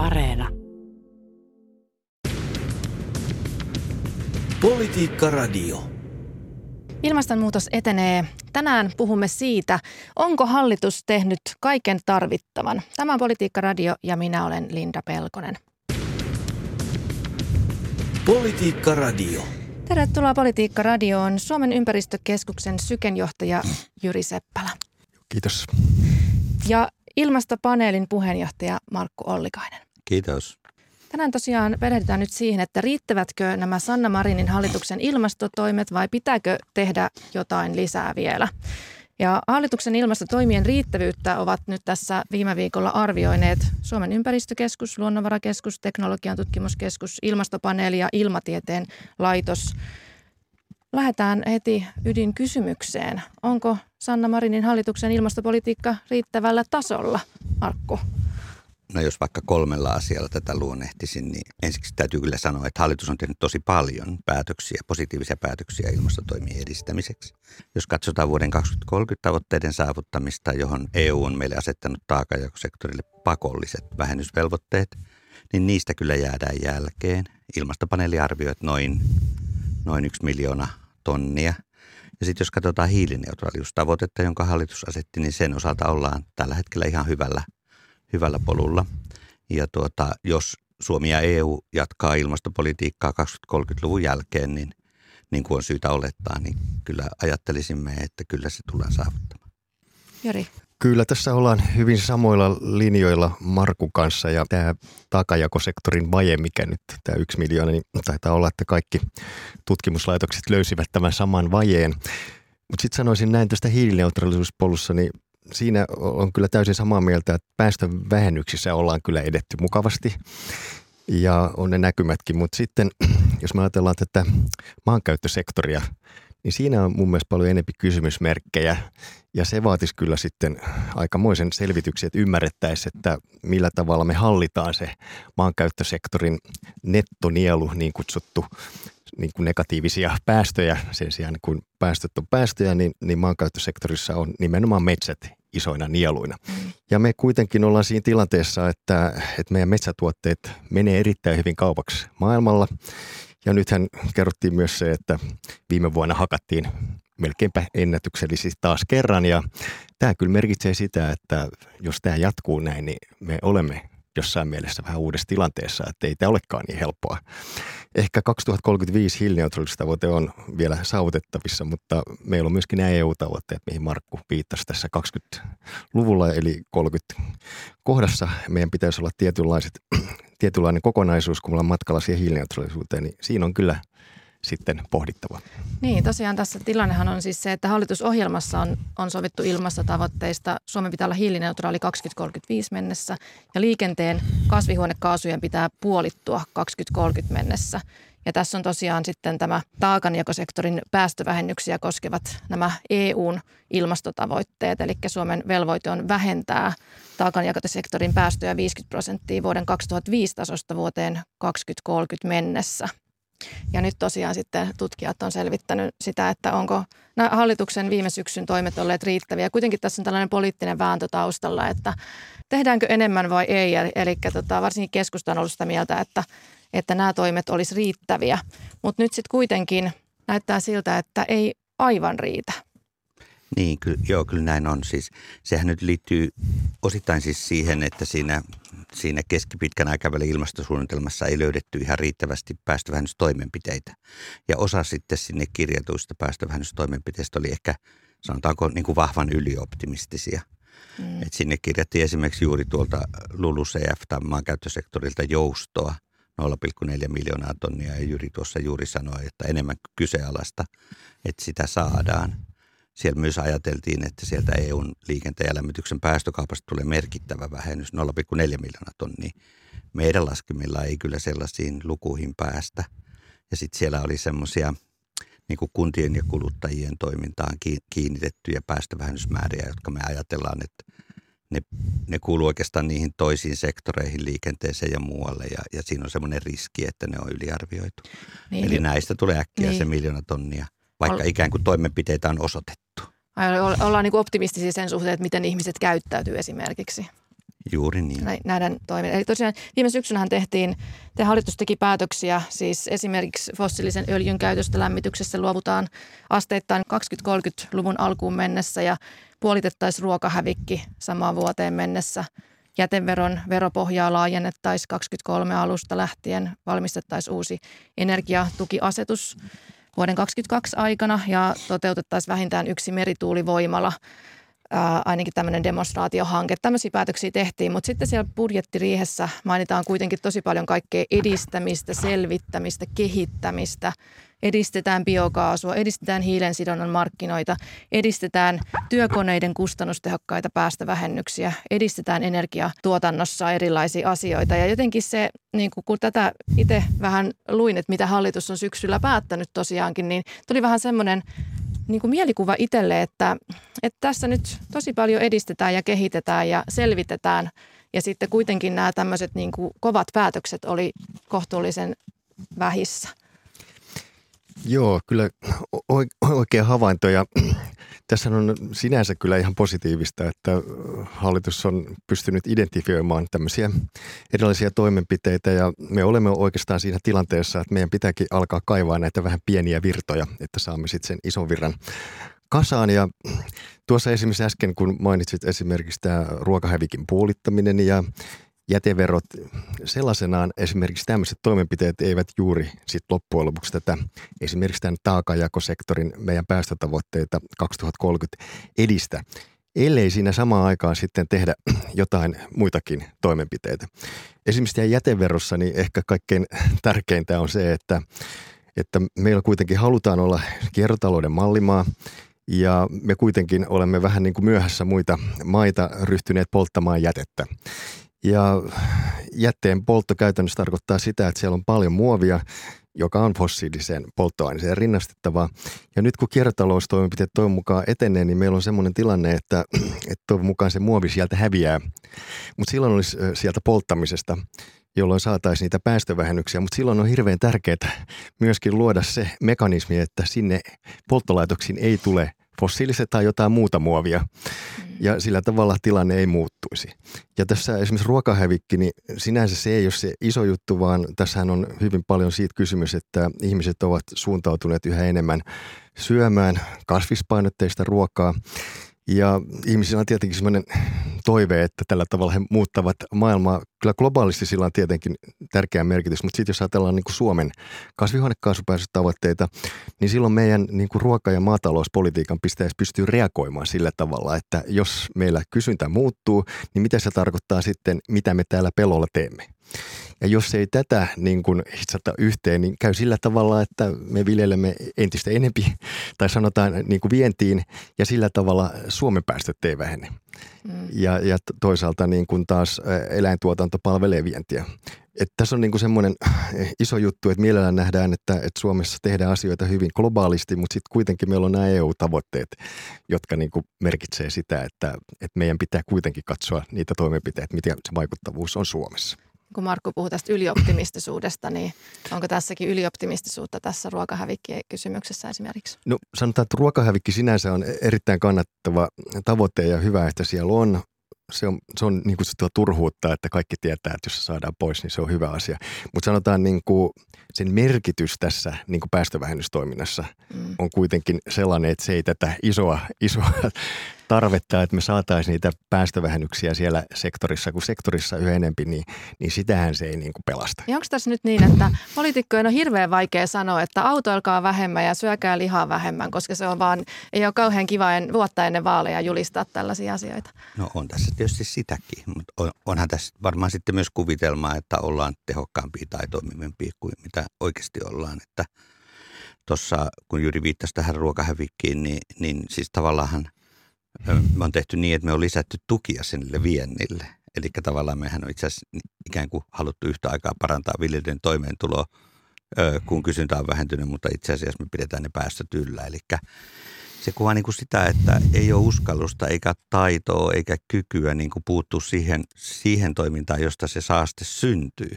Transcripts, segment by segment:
Areena. Politiikka Radio. Ilmastonmuutos etenee. Tänään puhumme siitä, onko hallitus tehnyt kaiken tarvittavan. Tämä on Politiikka Radio ja minä olen Linda Pelkonen. Politiikka Radio. Tervetuloa Politiikka Radioon Suomen ympäristökeskuksen sykenjohtaja Jyri Seppälä. Kiitos. Ja ilmastopaneelin puheenjohtaja Markku Ollikainen. Kiitos. Tänään tosiaan perehdytään nyt siihen, että riittävätkö nämä Sanna Marinin hallituksen ilmastotoimet vai pitääkö tehdä jotain lisää vielä. Ja hallituksen ilmastotoimien riittävyyttä ovat nyt tässä viime viikolla arvioineet Suomen ympäristökeskus, Luonnonvarakeskus, Teknologian tutkimuskeskus, Ilmastopaneeli ja Ilmatieteen laitos. Lähdetään heti ydinkysymykseen. Onko Sanna Marinin hallituksen ilmastopolitiikka riittävällä tasolla, Markku? No jos vaikka kolmella asialla tätä luonnehtisin, niin ensiksi täytyy kyllä sanoa, että hallitus on tehnyt tosi paljon päätöksiä, positiivisia päätöksiä ilmastotoimien edistämiseksi. Jos katsotaan vuoden 2030 tavoitteiden saavuttamista, johon EU on meille asettanut taakajakosektorille pakolliset vähennysvelvoitteet, niin niistä kyllä jäädään jälkeen. Ilmastopaneeli arvioi, että noin, noin yksi miljoona tonnia. Ja sitten jos katsotaan hiilineutraaliustavoitetta, jonka hallitus asetti, niin sen osalta ollaan tällä hetkellä ihan hyvällä – hyvällä polulla. Ja tuota, jos Suomi ja EU jatkaa ilmastopolitiikkaa 2030-luvun jälkeen, niin niin kuin on syytä olettaa, niin kyllä ajattelisimme, että kyllä se tullaan saavuttamaan. Jari. Kyllä tässä ollaan hyvin samoilla linjoilla Marku kanssa ja tämä takajakosektorin vaje, mikä nyt tämä yksi miljoona, niin taitaa olla, että kaikki tutkimuslaitokset löysivät tämän saman vajeen. Mutta sitten sanoisin näin tästä hiilineutraalisuuspolussa, niin siinä on kyllä täysin samaa mieltä, että päästövähennyksissä ollaan kyllä edetty mukavasti ja on ne näkymätkin, mutta sitten jos me ajatellaan tätä maankäyttösektoria, niin siinä on mun mielestä paljon enempi kysymysmerkkejä. Ja se vaatisi kyllä sitten aikamoisen selvityksen, että ymmärrettäisiin, että millä tavalla me hallitaan se maankäyttösektorin nettonielu, niin kutsuttu niin kuin negatiivisia päästöjä. Sen sijaan, kun päästöt on päästöjä, niin, niin maankäyttösektorissa on nimenomaan metsät isoina nieluina. Ja me kuitenkin ollaan siinä tilanteessa, että, että meidän metsätuotteet menee erittäin hyvin kaupaksi maailmalla. Ja nythän kerrottiin myös se, että viime vuonna hakattiin melkeinpä ennätyksellisesti taas kerran. Ja tämä kyllä merkitsee sitä, että jos tämä jatkuu näin, niin me olemme jossain mielessä vähän uudessa tilanteessa, että ei tämä olekaan niin helppoa. Ehkä 2035 hiilineutraalisuustavoite on vielä saavutettavissa, mutta meillä on myöskin nämä EU-tavoitteet, mihin Markku viittasi tässä 20-luvulla, eli 30 kohdassa. Meidän pitäisi olla tietynlaiset, tietynlainen kokonaisuus, kun me ollaan matkalla siihen hiilineutraalisuuteen, niin siinä on kyllä sitten pohdittava. Niin, tosiaan tässä tilannehan on siis se, että hallitusohjelmassa on, on sovittu ilmastotavoitteista. Suomen pitää olla hiilineutraali 2035 mennessä ja liikenteen kasvihuonekaasujen pitää puolittua 2030 mennessä. Ja tässä on tosiaan sitten tämä taakanjakosektorin päästövähennyksiä koskevat nämä EUn ilmastotavoitteet. Eli Suomen velvoite on vähentää taakanjakosektorin päästöjä 50 prosenttia vuoden 2005 tasosta vuoteen 2030 mennessä. Ja nyt tosiaan sitten tutkijat on selvittänyt sitä, että onko nämä hallituksen viime syksyn toimet olleet riittäviä. Kuitenkin tässä on tällainen poliittinen vääntö taustalla, että tehdäänkö enemmän vai ei. Eli, eli tota, varsinkin keskusta on ollut sitä mieltä, että, että nämä toimet olisi riittäviä. Mutta nyt sitten kuitenkin näyttää siltä, että ei aivan riitä. Niin, kyllä, joo, kyllä näin on. Siis, sehän nyt liittyy osittain siis siihen, että siinä, siinä keskipitkän aikavälin ilmastosuunnitelmassa ei löydetty ihan riittävästi päästövähennystoimenpiteitä. Ja osa sitten sinne kirjatuista päästövähennystoimenpiteistä oli ehkä, sanotaanko, niin kuin vahvan ylioptimistisia. Mm. Et sinne kirjattiin esimerkiksi juuri tuolta LULUCF tai maankäyttösektorilta joustoa 0,4 miljoonaa tonnia. Ja Jyri tuossa juuri sanoi, että enemmän kyseenalaista, että sitä saadaan – siellä myös ajateltiin, että sieltä EUn liikenteen ja lämmityksen päästökaupasta tulee merkittävä vähennys, 0,4 miljoonaa tonnia. Meidän laskemilla ei kyllä sellaisiin lukuihin päästä. Ja sitten siellä oli semmoisia niin kuntien ja kuluttajien toimintaan kiinnitettyjä päästövähennysmääriä, jotka me ajatellaan, että ne, ne kuuluu oikeastaan niihin toisiin sektoreihin, liikenteeseen ja muualle. Ja, ja siinä on semmoinen riski, että ne on yliarvioitu. Niin. Eli näistä tulee äkkiä niin. se miljoona tonnia – vaikka ikään kuin toimenpiteitä on osoitettu. Ollaan niin optimistisia sen suhteen, että miten ihmiset käyttäytyy esimerkiksi. Juuri niin. näiden toimien. Eli tosiaan viime syksynähän tehtiin, te hallitus teki päätöksiä, siis esimerkiksi fossiilisen öljyn käytöstä lämmityksessä luovutaan asteittain 2030-luvun alkuun mennessä ja puolitettaisiin ruokahävikki samaan vuoteen mennessä. Jäteveron veropohjaa laajennettaisiin 23 alusta lähtien, valmistettaisiin uusi energiatukiasetus vuoden 2022 aikana ja toteutettaisiin vähintään yksi merituulivoimala – ää, ainakin tämmöinen demonstraatiohanke. Tämmöisiä päätöksiä tehtiin, mutta sitten siellä budjettiriihessä mainitaan kuitenkin tosi paljon kaikkea edistämistä, selvittämistä, kehittämistä. Edistetään biokaasua, edistetään hiilensidonnan markkinoita, edistetään työkoneiden kustannustehokkaita päästövähennyksiä, edistetään energiatuotannossa erilaisia asioita. Ja jotenkin se, niin kun tätä itse vähän luin, että mitä hallitus on syksyllä päättänyt tosiaankin, niin tuli vähän semmoinen niin kuin mielikuva itselle, että, että tässä nyt tosi paljon edistetään ja kehitetään ja selvitetään. Ja sitten kuitenkin nämä tämmöiset niin kuin kovat päätökset oli kohtuullisen vähissä. Joo, kyllä oikea havainto ja tässä on sinänsä kyllä ihan positiivista, että hallitus on pystynyt identifioimaan tämmöisiä erilaisia toimenpiteitä ja me olemme oikeastaan siinä tilanteessa, että meidän pitääkin alkaa kaivaa näitä vähän pieniä virtoja, että saamme sitten sen ison virran kasaan. Ja tuossa esimerkiksi äsken, kun mainitsit esimerkiksi tämä ruokahävikin puolittaminen ja jäteverot sellaisenaan esimerkiksi tämmöiset toimenpiteet eivät juuri sit loppujen lopuksi tätä esimerkiksi tämän taakajakosektorin meidän päästötavoitteita 2030 edistä, ellei siinä samaan aikaan sitten tehdä jotain muitakin toimenpiteitä. Esimerkiksi jäteverossa niin ehkä kaikkein tärkeintä on se, että, että meillä kuitenkin halutaan olla kiertotalouden mallimaa ja me kuitenkin olemme vähän niin kuin myöhässä muita maita ryhtyneet polttamaan jätettä. Ja jätteen poltto käytännössä tarkoittaa sitä, että siellä on paljon muovia, joka on fossiiliseen polttoaineeseen rinnastettavaa. Ja nyt kun kiertotaloustoimenpiteet toivon mukaan etenee, niin meillä on semmoinen tilanne, että, että toivon mukaan se muovi sieltä häviää. Mutta silloin olisi sieltä polttamisesta jolloin saataisiin niitä päästövähennyksiä, mutta silloin on hirveän tärkeää myöskin luoda se mekanismi, että sinne polttolaitoksiin ei tule fossiiliset tai jotain muuta muovia. Mm. Ja sillä tavalla tilanne ei muuttuisi. Ja tässä esimerkiksi ruokahävikki, niin sinänsä se ei ole se iso juttu, vaan tässähän on hyvin paljon siitä kysymys, että ihmiset ovat suuntautuneet yhä enemmän syömään kasvispainotteista ruokaa. Ja ihmisillä on tietenkin sellainen toive, että tällä tavalla he muuttavat maailmaa. Kyllä globaalisti sillä on tietenkin tärkeä merkitys, mutta sitten jos ajatellaan niin kuin Suomen kasvihuonekaasupäästötavoitteita, niin silloin meidän niin kuin ruoka- ja maatalouspolitiikan pitäisi pystyä reagoimaan sillä tavalla, että jos meillä kysyntä muuttuu, niin mitä se tarkoittaa sitten, mitä me täällä pelolla teemme. Ja jos ei tätä niin kuin hitsata yhteen, niin käy sillä tavalla, että me viljelemme entistä enempi tai sanotaan niin kuin vientiin ja sillä tavalla Suomen päästöt ei vähene. Mm. Ja, ja toisaalta niin kuin taas eläintuotanto palvelee vientiä. Että tässä on niin kuin semmoinen iso juttu, että mielellään nähdään, että, että Suomessa tehdään asioita hyvin globaalisti, mutta sitten kuitenkin meillä on nämä EU-tavoitteet, jotka niin kuin merkitsee sitä, että, että meidän pitää kuitenkin katsoa niitä toimenpiteitä, mitä se vaikuttavuus on Suomessa kun Markku puhuu tästä ylioptimistisuudesta, niin onko tässäkin ylioptimistisuutta tässä ruokahävikki-kysymyksessä esimerkiksi? No sanotaan, että ruokahävikki sinänsä on erittäin kannattava tavoite ja hyvä, että siellä on. Se on, se on niin kutsuttua turhuutta, että kaikki tietää, että jos se saadaan pois, niin se on hyvä asia. Mutta sanotaan niin kuin sen merkitys tässä niin kuin päästövähennystoiminnassa mm. on kuitenkin sellainen, että se ei tätä isoa, isoa tarvetta, että me saataisiin niitä päästövähennyksiä siellä sektorissa, kun sektorissa yhä enempi, niin, niin sitähän se ei niin kuin pelasta. Ja onko tässä nyt niin, että poliitikkojen on hirveän vaikea sanoa, että autoilkaa vähemmän ja syökää lihaa vähemmän, koska se on vaan, ei ole kauhean kiva en, vuotta ennen vaaleja julistaa tällaisia asioita? No on tässä tietysti sitäkin, mutta on, onhan tässä varmaan sitten myös kuvitelmaa, että ollaan tehokkaampia tai toimivampia kuin mitä oikeasti ollaan, että tuossa kun Jyri viittasi tähän ruokahävikkiin, niin, niin siis tavallaan – me on tehty niin, että me on lisätty tukia sinne viennille. Eli tavallaan mehän on itse asiassa ikään kuin haluttu yhtä aikaa parantaa viljelijöiden toimeentuloa, kun kysyntä on vähentynyt, mutta itse asiassa me pidetään ne päästöt yllä. Eli se kuvaa niin kuin sitä, että ei ole uskallusta eikä taitoa eikä kykyä niin kuin puuttua siihen, siihen toimintaan, josta se saaste syntyy.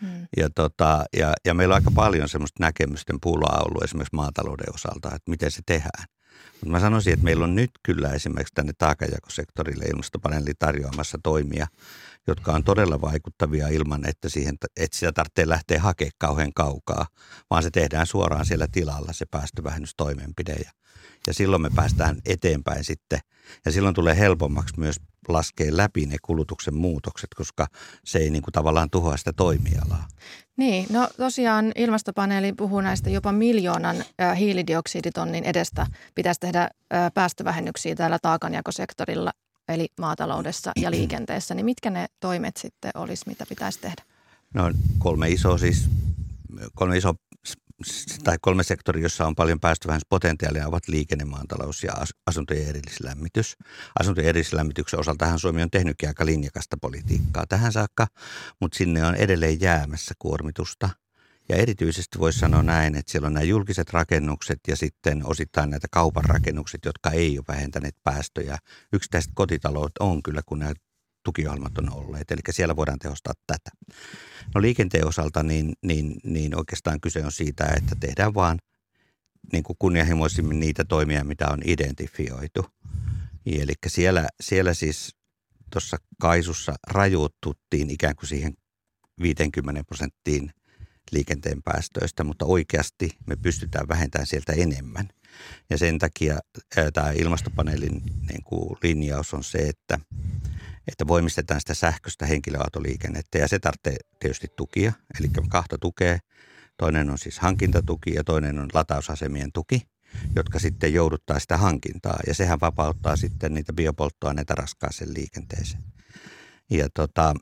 Hmm. Ja, tota, ja, ja meillä on aika paljon semmoista näkemysten pulaa ollut esimerkiksi maatalouden osalta, että miten se tehdään. Mutta mä sanoisin, että meillä on nyt kyllä esimerkiksi tänne taakajakosektorille ilmastopaneeli tarjoamassa toimia, jotka on todella vaikuttavia ilman, että, siihen, että sitä tarvitsee lähteä hakemaan kauhean kaukaa, vaan se tehdään suoraan siellä tilalla se päästövähennystoimenpide. Ja, ja silloin me päästään eteenpäin sitten. Ja silloin tulee helpommaksi myös laskea läpi ne kulutuksen muutokset, koska se ei niin kuin tavallaan tuhoa sitä toimialaa. Niin, no tosiaan ilmastopaneeli puhuu näistä jopa miljoonan hiilidioksiditonnin edestä pitäisi tehdä päästövähennyksiä täällä taakanjakosektorilla, eli maataloudessa ja liikenteessä. Niin mitkä ne toimet sitten olisi, mitä pitäisi tehdä? No kolme isoa siis, kolme iso tai kolme sektoria, jossa on paljon päästövähennyspotentiaalia, ovat liikenne, maatalous ja asuntojen erillislämmitys. Asuntojen erillislämmityksen osaltahan Suomi on tehnytkin aika linjakasta politiikkaa tähän saakka, mutta sinne on edelleen jäämässä kuormitusta. Ja erityisesti voisi sanoa näin, että siellä on nämä julkiset rakennukset ja sitten osittain näitä kaupan rakennukset, jotka ei ole vähentäneet päästöjä. Yksittäiset kotitaloudet on kyllä, kun nämä tukiohjelmat on olleet. Eli siellä voidaan tehostaa tätä. No liikenteen osalta niin, niin, niin oikeastaan kyse on siitä, että tehdään vaan niin kuin kunnianhimoisimmin niitä toimia, mitä on identifioitu. Eli siellä, siellä siis tuossa kaisussa rajoittuttiin ikään kuin siihen 50 prosenttiin liikenteen päästöistä, mutta oikeasti me pystytään vähentämään sieltä enemmän. Ja sen takia tämä ilmastopaneelin niin kuin linjaus on se, että että voimistetaan sitä sähköistä henkilöautoliikennettä ja se tarvitsee tietysti tukia, eli kahta tukea. Toinen on siis hankintatuki ja toinen on latausasemien tuki, jotka sitten jouduttaa sitä hankintaa ja sehän vapauttaa sitten niitä biopolttoaineita raskaaseen liikenteeseen. Ja, tota,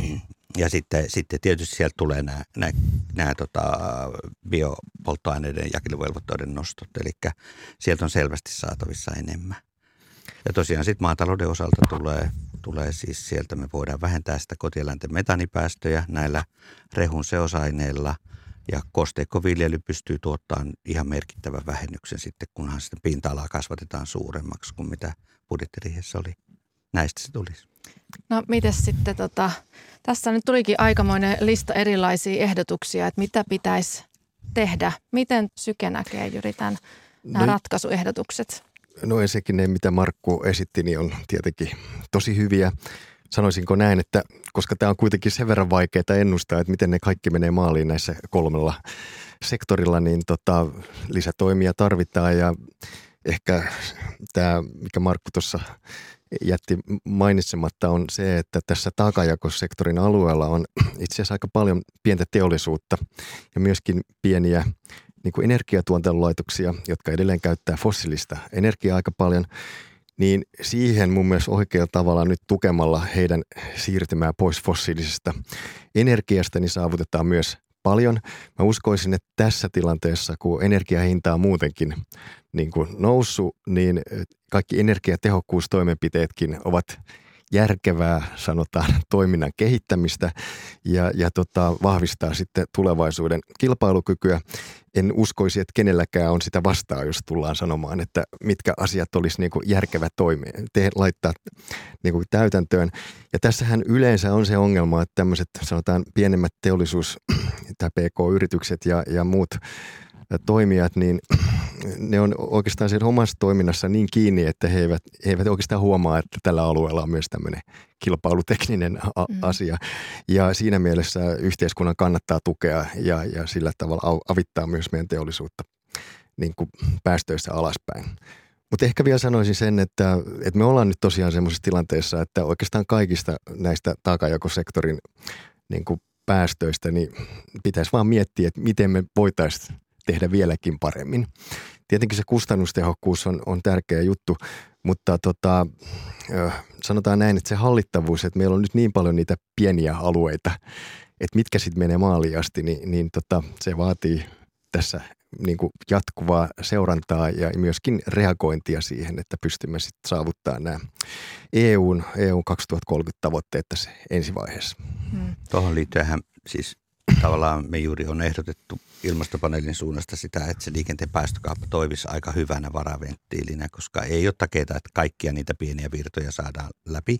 ja sitten, sitten tietysti sieltä tulee nämä, nämä, nämä tota, biopolttoaineiden jakeluvelvoitteiden nostot, eli sieltä on selvästi saatavissa enemmän. Ja tosiaan sitten maatalouden osalta tulee tulee siis sieltä, me voidaan vähentää sitä kotieläinten metanipäästöjä näillä rehun seosaineilla ja kosteikkoviljely pystyy tuottamaan ihan merkittävän vähennyksen sitten, kunhan sitä pinta-alaa kasvatetaan suuremmaksi kuin mitä budjettiriihessä oli. Näistä se tulisi. No miten sitten, tota, tässä nyt tulikin aikamoinen lista erilaisia ehdotuksia, että mitä pitäisi tehdä. Miten Syke näkee Jyri tämän, nämä no, ratkaisuehdotukset? No ensinnäkin ne, mitä Markku esitti, niin on tietenkin tosi hyviä. Sanoisinko näin, että koska tämä on kuitenkin sen verran vaikeaa ennustaa, että miten ne kaikki menee maaliin näissä kolmella sektorilla, niin tota, lisätoimia tarvitaan ja ehkä tämä, mikä Markku tuossa jätti mainitsematta, on se, että tässä taakajakosektorin alueella on itse asiassa aika paljon pientä teollisuutta ja myöskin pieniä niin kuin energiatuotantolaitoksia, jotka edelleen käyttää fossiilista energiaa aika paljon, niin siihen mun mielestä oikealla tavalla nyt tukemalla heidän siirtymää pois fossiilisesta energiasta, niin saavutetaan myös paljon. Mä uskoisin, että tässä tilanteessa, kun energiahinta on muutenkin niin kuin noussut, niin kaikki energiatehokkuustoimenpiteetkin ovat järkevää, sanotaan, toiminnan kehittämistä ja, ja tota, vahvistaa sitten tulevaisuuden kilpailukykyä. En uskoisi, että kenelläkään on sitä vastaa, jos tullaan sanomaan, että mitkä asiat olisi niin kuin järkevä toimi, te, laittaa niin kuin täytäntöön. Ja tässähän yleensä on se ongelma, että tämmöiset sanotaan pienemmät teollisuus- tai PK-yritykset ja, ja muut toimijat, niin ne on oikeastaan sen omassa toiminnassa niin kiinni, että he eivät, he eivät oikeastaan huomaa, että tällä alueella on myös tämmöinen kilpailutekninen a- mm. asia. Ja siinä mielessä yhteiskunnan kannattaa tukea ja, ja sillä tavalla avittaa myös meidän teollisuutta niin kuin päästöissä alaspäin. Mutta ehkä vielä sanoisin sen, että, että me ollaan nyt tosiaan semmoisessa tilanteessa, että oikeastaan kaikista näistä takajakosektorin niin kuin päästöistä, niin pitäisi vaan miettiä, että miten me voitaisiin tehdä vieläkin paremmin. Tietenkin se kustannustehokkuus on, on tärkeä juttu, mutta tota, sanotaan näin, että se hallittavuus, että meillä on nyt niin paljon niitä pieniä alueita, että mitkä sitten menee maaliin asti, niin, niin tota, se vaatii tässä niin kuin jatkuvaa seurantaa ja myöskin reagointia siihen, että pystymme sitten saavuttaa nämä EUn, EUn 2030 tavoitteet tässä ensivaiheessa. Hmm. Tuohon liittyen siis tavallaan me juuri on ehdotettu ilmastopaneelin suunnasta sitä, että se liikenteen päästökauppa toimisi aika hyvänä varaventtiilinä, koska ei ole takeita, että kaikkia niitä pieniä virtoja saadaan läpi.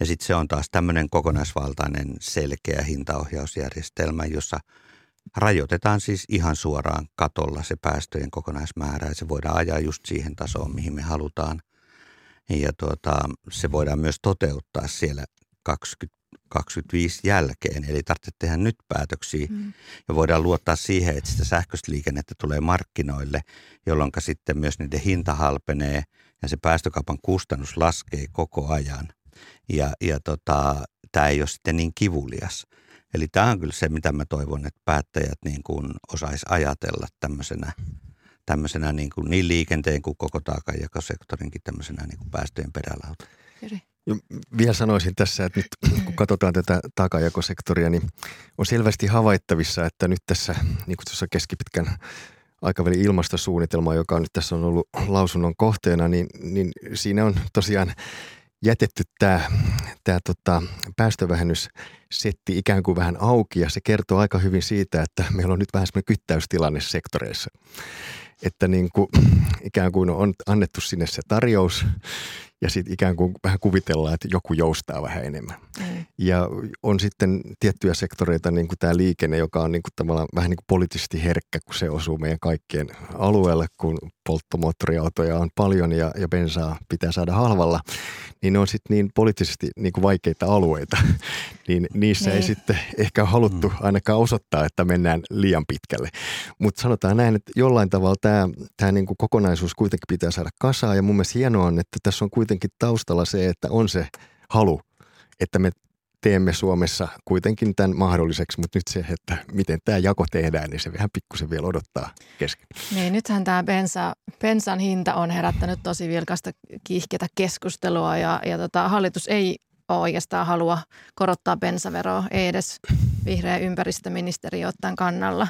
Ja sitten se on taas tämmöinen kokonaisvaltainen selkeä hintaohjausjärjestelmä, jossa rajoitetaan siis ihan suoraan katolla se päästöjen kokonaismäärä ja se voidaan ajaa just siihen tasoon, mihin me halutaan. Ja tuota, se voidaan myös toteuttaa siellä 2025 jälkeen, eli tarvitsee tehdä nyt päätöksiä mm. ja voidaan luottaa siihen, että sitä sähköistä liikennettä tulee markkinoille, jolloin sitten myös niiden hinta halpenee ja se päästökaupan kustannus laskee koko ajan. Ja, ja tota, tämä ei ole sitten niin kivulias. Eli tämä on kyllä se, mitä mä toivon, että päättäjät niin kuin osais ajatella tämmöisenä, tämmöisenä niin, kuin niin liikenteen kuin koko taakanjakosektorinkin tämmöisenä niin kuin päästöjen perälauta. Jo, vielä sanoisin tässä, että nyt kun katsotaan tätä takajakosektoria, niin on selvästi havaittavissa, että nyt tässä niin kuin tuossa keskipitkän aikavälin ilmastosuunnitelma, joka nyt tässä on ollut lausunnon kohteena, niin, niin siinä on tosiaan jätetty tämä, tämä tota, päästövähennyssetti ikään kuin vähän auki ja se kertoo aika hyvin siitä, että meillä on nyt vähän semmoinen kyttäystilanne sektoreissa. Että niin kuin, ikään kuin on annettu sinne se tarjous ja sitten ikään kuin vähän kuvitellaan, että joku joustaa vähän enemmän. Mm. Ja on sitten tiettyjä sektoreita, niin kuin tämä liikenne, joka on niin kuin tavallaan vähän niin kuin poliittisesti herkkä, kun se osuu meidän kaikkien alueelle, kun polttomoottoriautoja on paljon ja, ja bensaa pitää saada halvalla, niin ne on sitten niin poliittisesti niin kuin vaikeita alueita, niin niissä niin. ei sitten ehkä haluttu mm. ainakaan osoittaa, että mennään liian pitkälle. Mutta sanotaan näin, että jollain tavalla tämä, tämä niin kuin kokonaisuus kuitenkin pitää saada kasaan ja mun mielestä hienoa on, että tässä on kuitenkin taustalla se, että on se halu, että me teemme Suomessa kuitenkin tämän mahdolliseksi, mutta nyt se, että miten tämä jako tehdään, niin se vähän pikkusen vielä odottaa kesken. Niin, nythän tämä bensa, bensan hinta on herättänyt tosi vilkasta kiihkeitä keskustelua ja, ja tota, hallitus ei oikeastaan halua korottaa bensaveroa, ei edes vihreä ympäristöministeri ottaen kannalla.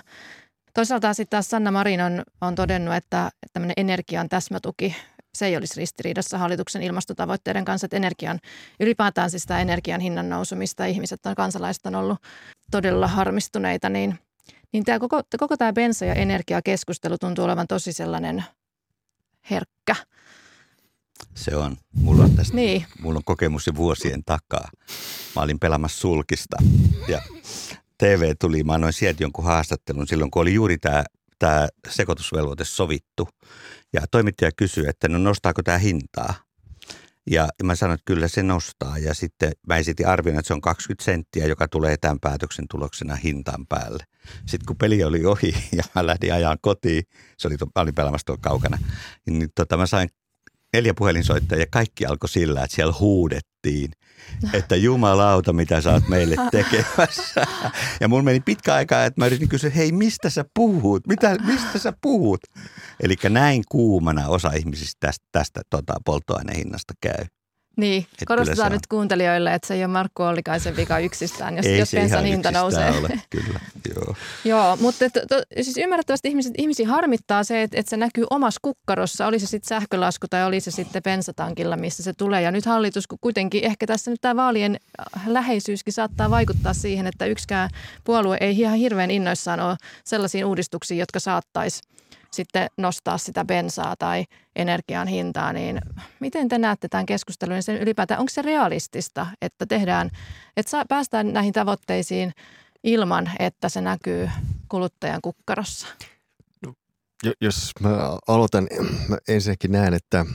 Toisaalta sitten taas Sanna Marin on, on todennut, että tämmöinen energian täsmätuki se ei olisi ristiriidassa hallituksen ilmastotavoitteiden kanssa, että energian, ylipäätään siis tämä energian hinnan nousu, mistä ihmiset on, kansalaiset on ollut todella harmistuneita, niin, niin tämä koko, koko tämä bensa- ja energiakeskustelu tuntuu olevan tosi sellainen herkkä. Se on. Mulla on tästä, niin. mulla on kokemus jo vuosien takaa. Mä olin pelaamassa sulkista ja TV tuli, mä annoin sieltä jonkun haastattelun silloin, kun oli juuri tämä tämä sekoitusvelvoite sovittu. Ja toimittaja kysyi, että no nostaako tämä hintaa? Ja mä sanoin, että kyllä se nostaa. Ja sitten mä esitin arvion, että se on 20 senttiä, joka tulee tämän päätöksen tuloksena hintaan päälle. Sitten kun peli oli ohi ja mä lähdin ajan kotiin, se oli, mä olin pelaamassa tuolla kaukana, niin tota, mä sain neljä puhelinsoittajia ja kaikki alkoi sillä, että siellä huudettiin, että jumalauta, mitä sä oot meille tekemässä. Ja mun meni pitkä aikaa, että mä yritin kysyä, hei, mistä sä puhut? Mitä, mistä sä puhut? Eli näin kuumana osa ihmisistä tästä, tästä tota, polttoainehinnasta käy. Niin, Et korostetaan nyt kuuntelijoille, että se ei ole Markku Ollikaisen vika yksistään, jos, ei jos bensan hinta nousee. Ole, kyllä, joo. joo, mutta to, to, siis ymmärrettävästi ihmiset, ihmisiä harmittaa se, että, että se näkyy omassa kukkarossa, oli se sitten sähkölasku tai oli se sitten bensatankilla, missä se tulee. Ja nyt hallitus, kun kuitenkin ehkä tässä nyt tämä vaalien läheisyyskin saattaa vaikuttaa siihen, että yksikään puolue ei ihan hirveän innoissaan ole sellaisiin uudistuksiin, jotka saattaisi – sitten nostaa sitä bensaa tai energian hintaa, niin miten te näette tämän keskustelun sen ylipäätään, onko se realistista, että tehdään, että päästään näihin tavoitteisiin ilman, että se näkyy kuluttajan kukkarossa? No, jos mä aloitan, mä ensinnäkin näen, että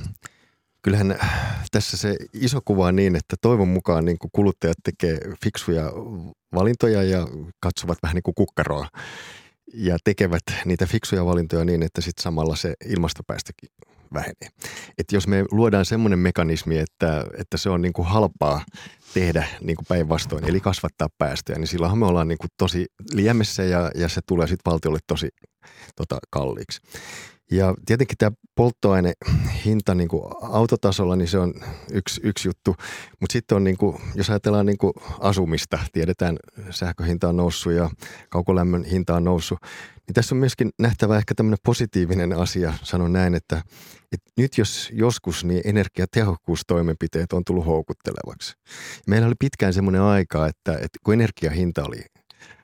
kyllähän tässä se iso kuva on niin, että toivon mukaan niin kuluttajat tekee fiksuja valintoja ja katsovat vähän niin kuin kukkaroa ja tekevät niitä fiksuja valintoja niin, että sitten samalla se ilmastopäästökin vähenee. Et jos me luodaan semmoinen mekanismi, että, että se on niin kuin halpaa tehdä niin kuin päinvastoin, eli kasvattaa päästöjä, niin silloinhan me ollaan niin kuin tosi liemessä ja, ja se tulee sitten valtiolle tosi tota, kalliiksi. Ja tietenkin tämä polttoainehinta niin kuin autotasolla, niin se on yksi, yksi juttu. Mutta sitten on, niin kuin, jos ajatellaan niin kuin asumista, tiedetään sähköhinta on noussut ja kaukolämmön hinta on noussut, niin tässä on myöskin nähtävä ehkä tämmöinen positiivinen asia, sanon näin, että, että nyt jos joskus, niin energiatehokkuustoimenpiteet on tullut houkuttelevaksi. Meillä oli pitkään semmoinen aika, että, että kun energiahinta oli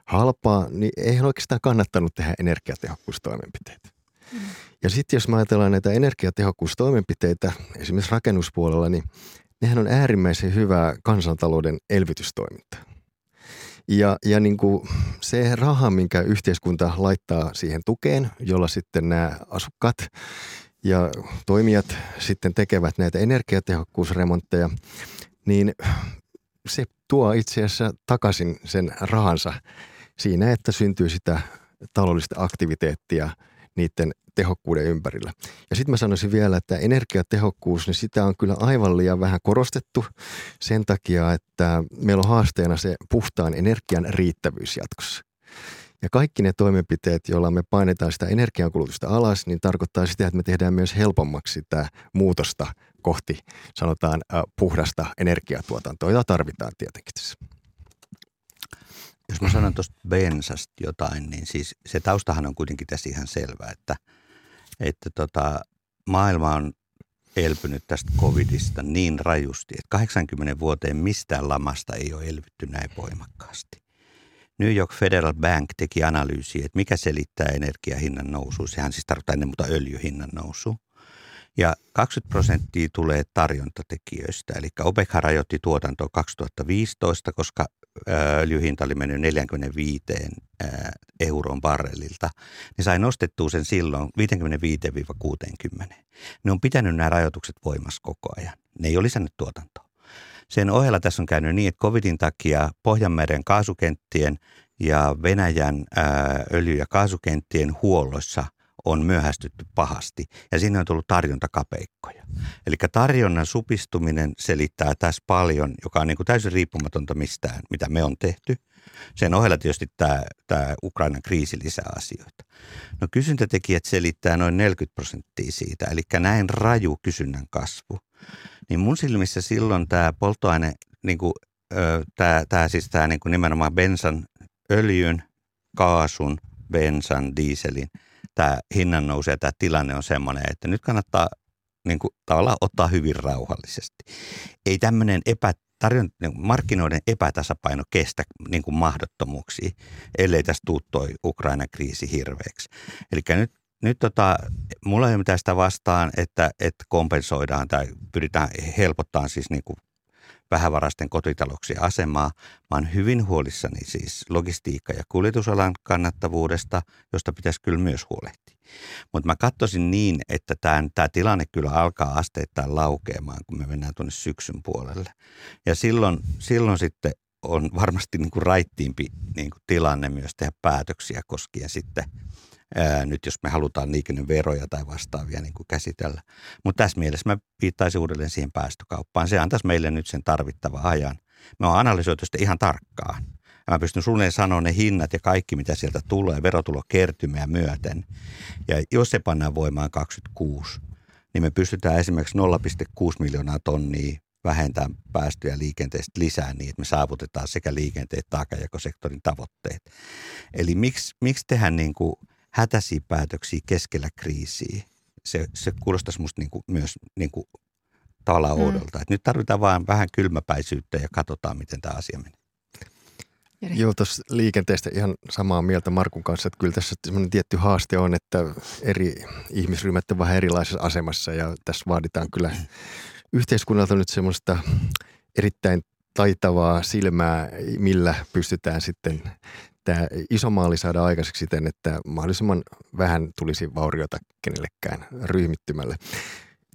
halpaa, niin ei oikeastaan kannattanut tehdä energiatehokkuustoimenpiteitä. Mm. Ja sitten jos ajatellaan näitä energiatehokkuustoimenpiteitä esimerkiksi rakennuspuolella, niin nehän on äärimmäisen hyvää kansantalouden elvytystoimintaa. Ja, ja niin kuin se raha, minkä yhteiskunta laittaa siihen tukeen, jolla sitten nämä asukkaat ja toimijat sitten tekevät näitä energiatehokkuusremontteja, niin se tuo itse asiassa takaisin sen rahansa siinä, että syntyy sitä taloudellista aktiviteettia niiden tehokkuuden ympärillä. Ja sitten mä sanoisin vielä, että energiatehokkuus, niin sitä on kyllä aivan liian vähän korostettu sen takia, että meillä on haasteena se puhtaan energian riittävyys jatkossa. Ja kaikki ne toimenpiteet, joilla me painetaan sitä energiankulutusta alas, niin tarkoittaa sitä, että me tehdään myös helpommaksi sitä muutosta kohti, sanotaan, puhdasta energiatuotantoa, jota tarvitaan tietenkin tässä. Jos mä sanon tuosta bensasta jotain, niin siis se taustahan on kuitenkin tässä ihan selvä, että, että tota, maailma on elpynyt tästä covidista niin rajusti, että 80 vuoteen mistään lamasta ei ole elvytty näin voimakkaasti. New York Federal Bank teki analyysiä, että mikä selittää energiahinnan nousu. Sehän siis tarkoittaa ennen muuta öljyhinnan nousu. Ja 20 prosenttia tulee tarjontatekijöistä. Eli OPEC rajoitti tuotantoa 2015, koska öljyhinta oli mennyt 45 euron barrelilta, niin sai nostettua sen silloin 55-60. Ne on pitänyt nämä rajoitukset voimassa koko ajan. Ne ei ole lisännyt tuotantoa. Sen ohella tässä on käynyt niin, että covidin takia Pohjanmeren kaasukenttien ja Venäjän öljy- ja kaasukenttien huollossa – on myöhästytty pahasti ja sinne on tullut tarjontakapeikkoja. Eli tarjonnan supistuminen selittää tässä paljon, joka on niin kuin täysin riippumatonta mistään, mitä me on tehty. Sen ohella tietysti tämä, tämä Ukrainan kriisi lisää asioita. No kysyntätekijät selittää noin 40 prosenttia siitä, eli näin raju kysynnän kasvu. Niin mun silmissä silloin tämä polttoaine, niin kuin, tämä, tämä siis tämä niin kuin nimenomaan bensan, öljyn, kaasun, bensan, dieselin – tämä hinnan nousu ja tämä tilanne on semmoinen, että nyt kannattaa niin kuin, tavallaan ottaa hyvin rauhallisesti. Ei tämmöinen epä, tarjon, niin markkinoiden epätasapaino kestä niin kuin mahdottomuuksia, ellei tästä tuu toi Ukrainan kriisi hirveäksi. Eli nyt, nyt tota, mulla ei ole mitään sitä vastaan, että, että kompensoidaan tai pyritään helpottamaan siis niin kuin vähävaraisten kotitalouksien asemaa. Mä oon hyvin huolissani siis logistiikka- ja kuljetusalan kannattavuudesta, josta pitäisi kyllä myös huolehtia. Mutta mä katsoisin niin, että tämä tilanne kyllä alkaa asteittain laukeamaan, kun me mennään tuonne syksyn puolelle. Ja silloin, silloin sitten on varmasti niin kuin raittiimpi niin kuin tilanne myös tehdä päätöksiä koskien sitten ää, nyt jos me halutaan liikenneveroja tai vastaavia niin kuin käsitellä. Mutta tässä mielessä mä viittaisin uudelleen siihen päästökauppaan. Se antaisi meille nyt sen tarvittava ajan. Me on analysoitu sitä ihan tarkkaan. Ja mä pystyn suunnilleen sanoa ne hinnat ja kaikki, mitä sieltä tulee, verotulokertymää myöten. Ja jos se pannaan voimaan 26, niin me pystytään esimerkiksi 0,6 miljoonaa tonnia vähentää päästöjä liikenteestä lisää niin, että me saavutetaan sekä liikenteen että taakajakosektorin tavoitteet. Eli miksi, miksi tehdä niin kuin hätäisiä päätöksiä keskellä kriisiä. Se, se kuulostaisi musta niin kuin, myös niin kuin, tavallaan mm. oudolta. Et nyt tarvitaan vain vähän kylmäpäisyyttä ja katsotaan, miten tämä asia menee. Joo, tuossa liikenteestä ihan samaa mieltä Markun kanssa, että kyllä tässä semmoinen tietty haaste on, että eri ihmisryhmät ovat vähän erilaisessa asemassa ja tässä vaaditaan kyllä yhteiskunnalta nyt semmoista erittäin taitavaa silmää, millä pystytään sitten tämä iso maali saada aikaiseksi siten, että mahdollisimman vähän tulisi vauriota kenellekään ryhmittymälle.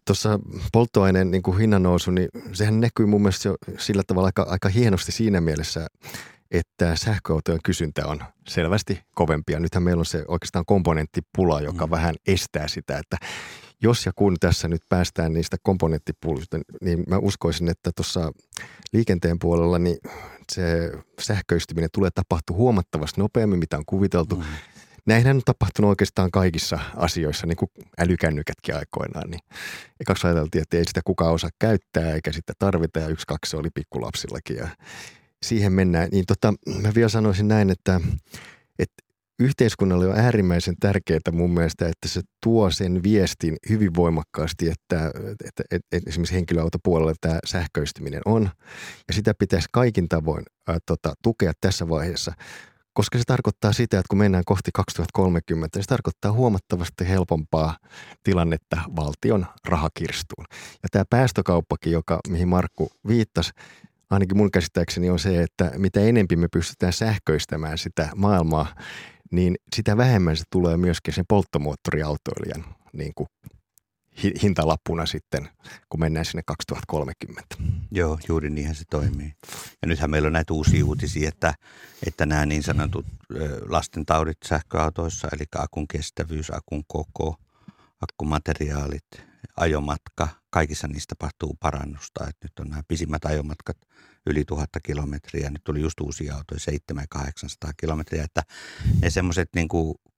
Tuossa polttoaineen niin kuin hinnan nousu, niin sehän näkyy mun mielestä jo sillä tavalla aika, aika hienosti siinä mielessä, että sähköautojen kysyntä on selvästi kovempia. Nythän meillä on se oikeastaan komponenttipula, joka mm. vähän estää sitä, että jos ja kun tässä nyt päästään niistä komponenttipuluista, niin mä uskoisin, että tuossa liikenteen puolella niin se sähköistyminen tulee tapahtua huomattavasti nopeammin, mitä on kuviteltu. Mm. Näinhän on tapahtunut oikeastaan kaikissa asioissa, niin kuin älykännykätkin aikoinaan. Niin ekaksi ajateltiin, että ei sitä kukaan osaa käyttää eikä sitä tarvita ja yksi kaksi oli pikkulapsillakin ja siihen mennään. Niin tota, mä vielä sanoisin näin, että, että yhteiskunnalle on äärimmäisen tärkeää mun mielestä, että se tuo sen viestin hyvin voimakkaasti, että, että, että, että esimerkiksi henkilöautopuolella tämä sähköistyminen on. Ja sitä pitäisi kaikin tavoin ää, tota, tukea tässä vaiheessa, koska se tarkoittaa sitä, että kun mennään kohti 2030, niin se tarkoittaa huomattavasti helpompaa tilannetta valtion rahakirstuun. Ja tämä päästökauppakin, joka, mihin Markku viittasi, ainakin mun käsittääkseni on se, että mitä enempi me pystytään sähköistämään sitä maailmaa, niin sitä vähemmän se tulee myöskin sen polttomoottoriautoilijan niin kuin hintalappuna sitten, kun mennään sinne 2030. Joo, juuri niinhän se toimii. Ja nythän meillä on näitä uusia uutisia, että, että nämä niin sanotut lastentaudit sähköautoissa, eli akun kestävyys, akun koko, akkumateriaalit, ajomatka, kaikissa niistä tapahtuu parannusta. Että nyt on nämä pisimmät ajomatkat yli tuhatta kilometriä. Nyt tuli just uusia autoja, 700-800 kilometriä. Että ne semmoiset niin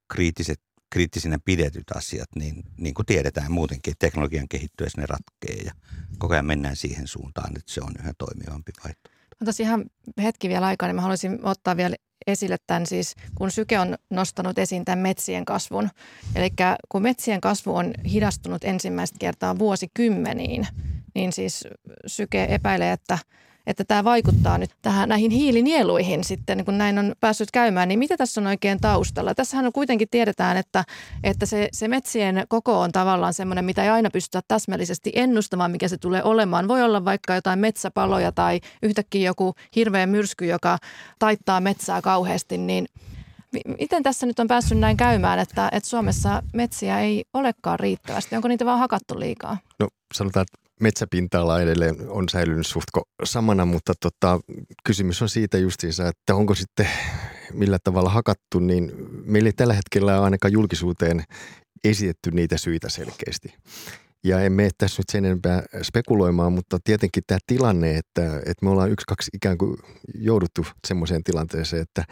kriittiset kriittisinä pidetyt asiat, niin, niin kuin tiedetään muutenkin, että teknologian kehittyessä ne ratkee ja koko ajan mennään siihen suuntaan, että se on yhä toimivampi vaihtoehto. Otas ihan hetki vielä aikaa, niin mä haluaisin ottaa vielä esille tämän siis, kun Syke on nostanut esiin tämän metsien kasvun. Eli kun metsien kasvu on hidastunut ensimmäistä kertaa vuosikymmeniin, niin siis Syke epäilee, että – että tämä vaikuttaa nyt tähän näihin hiilinieluihin sitten, kun näin on päässyt käymään, niin mitä tässä on oikein taustalla? Tässähän on kuitenkin tiedetään, että, että se, se metsien koko on tavallaan semmoinen, mitä ei aina pystytä täsmällisesti ennustamaan, mikä se tulee olemaan. Voi olla vaikka jotain metsäpaloja tai yhtäkkiä joku hirveä myrsky, joka taittaa metsää kauheasti, niin Miten tässä nyt on päässyt näin käymään, että, että Suomessa metsiä ei olekaan riittävästi? Onko niitä vaan hakattu liikaa? No sanotaan, että metsäpinta-ala edelleen on säilynyt suhtko samana, mutta tota, kysymys on siitä justiinsa, että onko sitten millä tavalla hakattu, niin meillä ei tällä hetkellä ainakaan julkisuuteen esitetty niitä syitä selkeästi. Ja emme mene tässä nyt sen enempää spekuloimaan, mutta tietenkin tämä tilanne, että, että me ollaan yksi, kaksi ikään kuin jouduttu semmoiseen tilanteeseen, että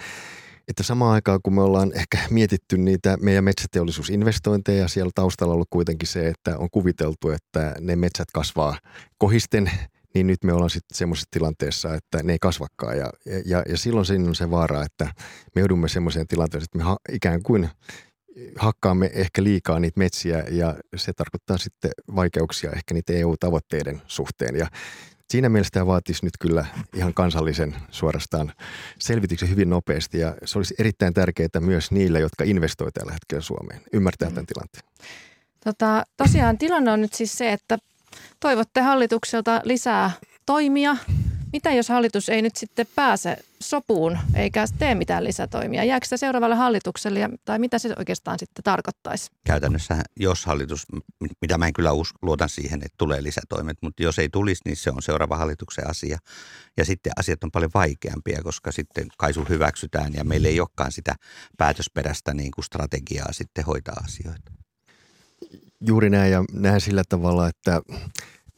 että samaan aikaan kun me ollaan ehkä mietitty niitä meidän metsäteollisuusinvestointeja, siellä taustalla on ollut kuitenkin se, että on kuviteltu, että ne metsät kasvaa kohisten, niin nyt me ollaan sitten semmoisessa tilanteessa, että ne ei kasvakaan. Ja, ja, ja silloin siinä on se vaara, että me joudumme semmoiseen tilanteeseen, että me ha, ikään kuin hakkaamme ehkä liikaa niitä metsiä ja se tarkoittaa sitten vaikeuksia ehkä niitä EU-tavoitteiden suhteen. Ja Siinä mielessä tämä vaatisi nyt kyllä ihan kansallisen suorastaan selvityksen hyvin nopeasti ja se olisi erittäin tärkeää myös niille, jotka investoivat tällä hetkellä Suomeen, ymmärtää tämän tilanteen. Tota, tosiaan tilanne on nyt siis se, että toivotte hallitukselta lisää toimia mitä jos hallitus ei nyt sitten pääse sopuun eikä tee mitään lisätoimia? Jääkö se seuraavalle hallitukselle ja, tai mitä se oikeastaan sitten tarkoittaisi? Käytännössä, jos hallitus, mitä mä en kyllä us, luotan siihen, että tulee lisätoimet, mutta jos ei tulisi, niin se on seuraava hallituksen asia. Ja sitten asiat on paljon vaikeampia, koska sitten kaisu hyväksytään ja meillä ei olekaan sitä päätösperäistä niin kuin strategiaa sitten hoitaa asioita. Juuri näin ja näen sillä tavalla, että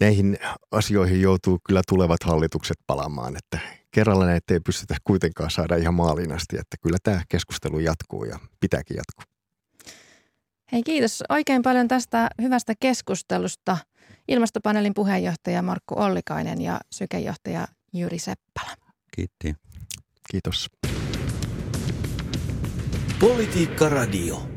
näihin asioihin joutuu kyllä tulevat hallitukset palaamaan, että kerralla näitä ei pystytä kuitenkaan saada ihan maaliin asti, että kyllä tämä keskustelu jatkuu ja pitääkin jatkuu. Hei kiitos oikein paljon tästä hyvästä keskustelusta. Ilmastopaneelin puheenjohtaja Markku Ollikainen ja sykejohtaja Jyri Seppälä. Kiitti. Kiitos. Politiikka Radio.